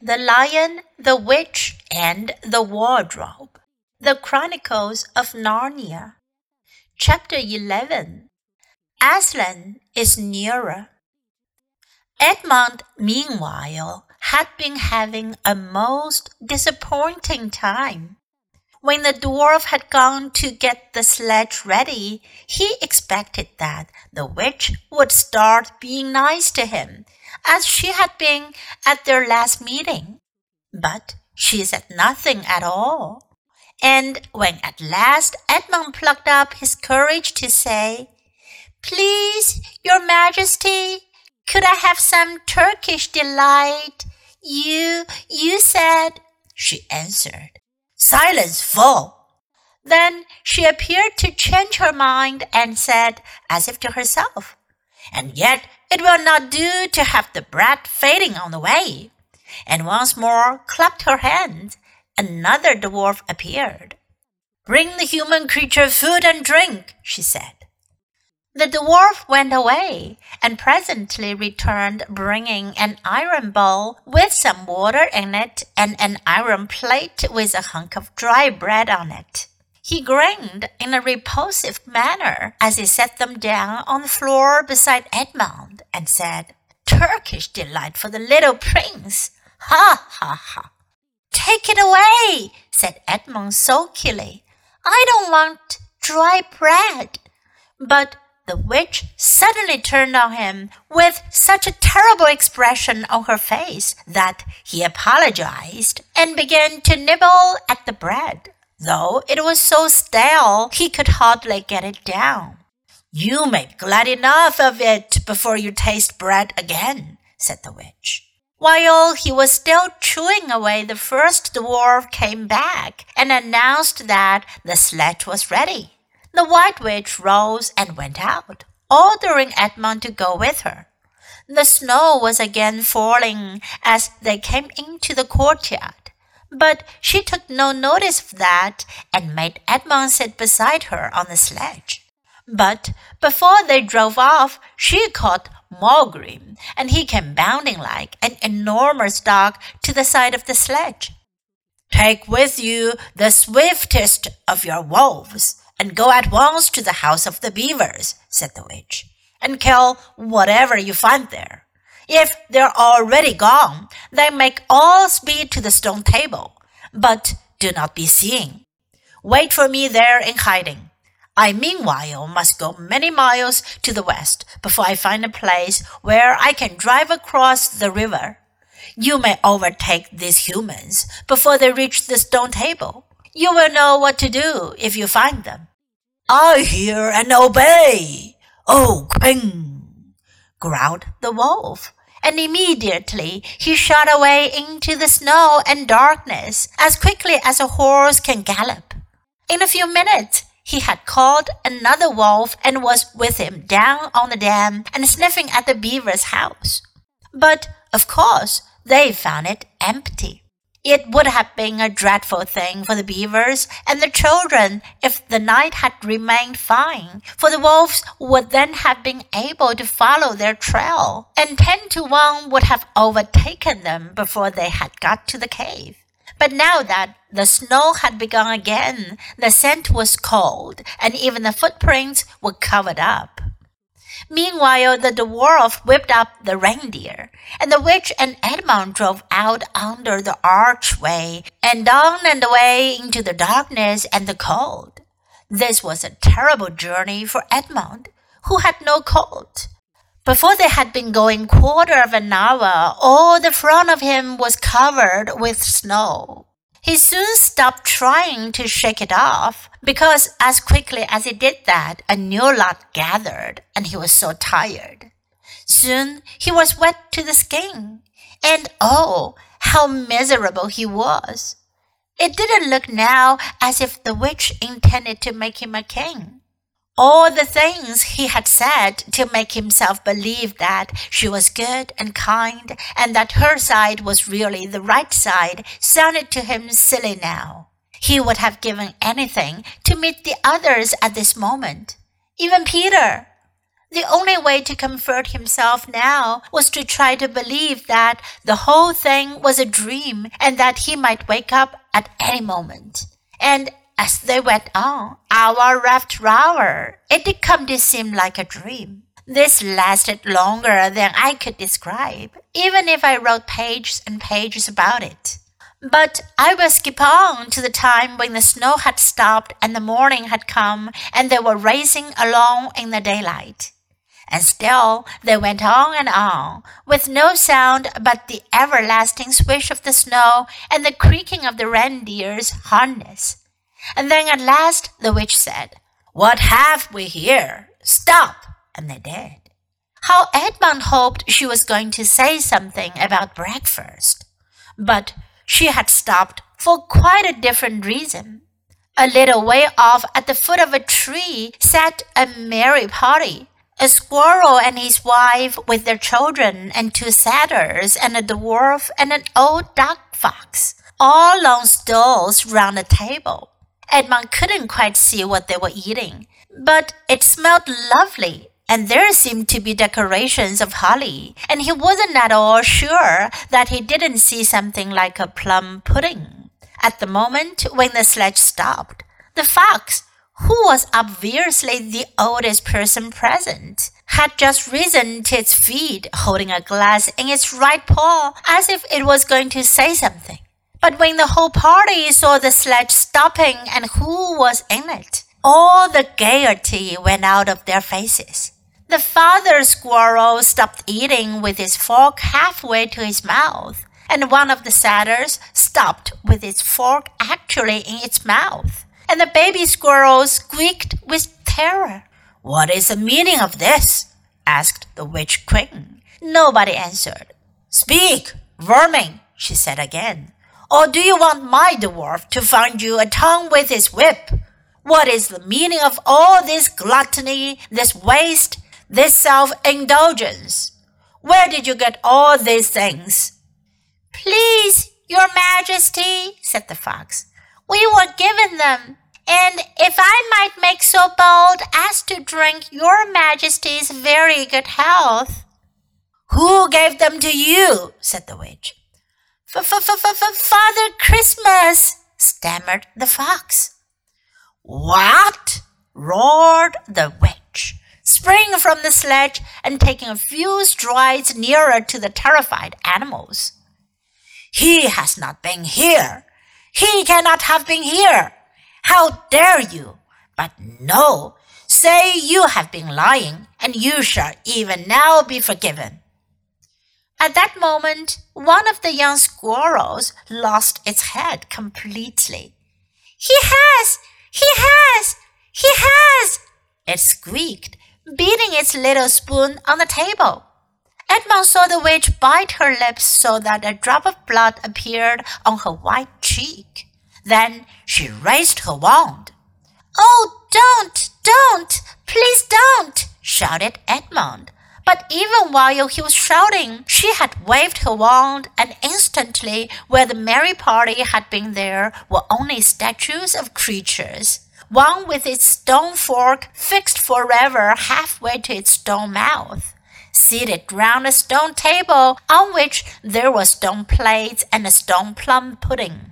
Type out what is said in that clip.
The Lion, the Witch, and the Wardrobe. The Chronicles of Narnia. Chapter 11 Aslan is nearer. Edmund, meanwhile, had been having a most disappointing time. When the dwarf had gone to get the sledge ready, he expected that the witch would start being nice to him as she had been at their last meeting. But she said nothing at all. And when at last Edmund plucked up his courage to say, Please, your majesty, could I have some Turkish delight? You, you said, she answered. Silence, fool! Then she appeared to change her mind and said, as if to herself, And yet it will not do to have the bread fading on the way. And once more clapped her hands. Another dwarf appeared. Bring the human creature food and drink, she said. The dwarf went away and presently returned bringing an iron bowl with some water in it and an iron plate with a hunk of dry bread on it. He grinned in a repulsive manner as he set them down on the floor beside Edmund and said, Turkish delight for the little prince! Ha ha ha! Take it away, said Edmund sulkily. I don't want dry bread. But the witch suddenly turned on him with such a terrible expression on her face that he apologized and began to nibble at the bread though it was so stale he could hardly get it down. You may be glad enough of it before you taste bread again, said the witch. While he was still chewing away, the first dwarf came back and announced that the sledge was ready. The white witch rose and went out, ordering Edmund to go with her. The snow was again falling as they came into the courtyard. But she took no notice of that and made Edmund sit beside her on the sledge. But before they drove off, she caught Maugrim, and he came bounding like an enormous dog to the side of the sledge. Take with you the swiftest of your wolves, and go at once to the house of the beavers, said the witch, and kill whatever you find there. If they're already gone, then make all speed to the stone table, but do not be seen. Wait for me there in hiding. I meanwhile must go many miles to the west before I find a place where I can drive across the river. You may overtake these humans before they reach the stone table. You will know what to do if you find them. I hear and obey. Oh, Queen, growled the wolf and immediately he shot away into the snow and darkness as quickly as a horse can gallop. In a few minutes, he had called another wolf and was with him down on the dam and sniffing at the beaver's house. But, of course, they found it empty. It would have been a dreadful thing for the beavers and the children if the night had remained fine, for the wolves would then have been able to follow their trail, and ten to one would have overtaken them before they had got to the cave. But now that the snow had begun again, the scent was cold, and even the footprints were covered up. Meanwhile, the dwarf whipped up the reindeer, and the witch and Edmund drove out under the archway and down and away into the darkness and the cold. This was a terrible journey for Edmund, who had no coat. Before they had been going quarter of an hour, all the front of him was covered with snow. He soon stopped trying to shake it off because as quickly as he did that, a new lot gathered and he was so tired. Soon he was wet to the skin, and oh, how miserable he was. It didn't look now as if the witch intended to make him a king. All the things he had said to make himself believe that she was good and kind and that her side was really the right side sounded to him silly now. He would have given anything to meet the others at this moment. Even Peter. The only way to comfort himself now was to try to believe that the whole thing was a dream and that he might wake up at any moment. And as they went on, hour after hour, it did come to seem like a dream. This lasted longer than I could describe, even if I wrote pages and pages about it. But I will skip on to the time when the snow had stopped and the morning had come and they were racing along in the daylight. And still they went on and on, with no sound but the everlasting swish of the snow and the creaking of the reindeer's harness. And then at last the witch said, What have we here? Stop! And they did. How Edmund hoped she was going to say something about breakfast. But she had stopped for quite a different reason. A little way off at the foot of a tree sat a merry party a squirrel and his wife with their children and two satyrs and a dwarf and an old duck fox, all on stools round a table. Edmund couldn't quite see what they were eating, but it smelled lovely, and there seemed to be decorations of holly, and he wasn't at all sure that he didn't see something like a plum pudding. At the moment when the sledge stopped, the fox who was obviously the oldest person present, had just risen to its feet, holding a glass in its right paw as if it was going to say something. But when the whole party saw the sledge stopping and who was in it, all the gaiety went out of their faces. The father squirrel stopped eating with his fork halfway to his mouth, and one of the satyrs stopped with its fork actually in its mouth and the baby squirrel squeaked with terror. What is the meaning of this? asked the witch queen. Nobody answered. Speak, vermin, she said again. Or do you want my dwarf to find you a tongue with his whip? What is the meaning of all this gluttony, this waste, this self indulgence? Where did you get all these things? Please, your majesty, said the fox, we were given them. And if I might make so bold as to drink your majesty's very good health. Who gave them to you? said the witch. Father Christmas, stammered the fox. What? roared the witch, springing from the sledge and taking a few strides nearer to the terrified animals. He has not been here. He cannot have been here. How dare you? But no, say you have been lying, and you shall even now be forgiven. At that moment, one of the young squirrels lost its head completely. He has! He has! He has! It squeaked, beating its little spoon on the table. Edmund saw the witch bite her lips so that a drop of blood appeared on her white cheek. Then she raised her wand. Oh, don't, don't, please don't, shouted Edmund. But even while he was shouting, she had waved her wand, and instantly, where the merry party had been, there were only statues of creatures. One with its stone fork fixed forever halfway to its stone mouth seated round a stone table on which there were stone plates and a stone plum pudding.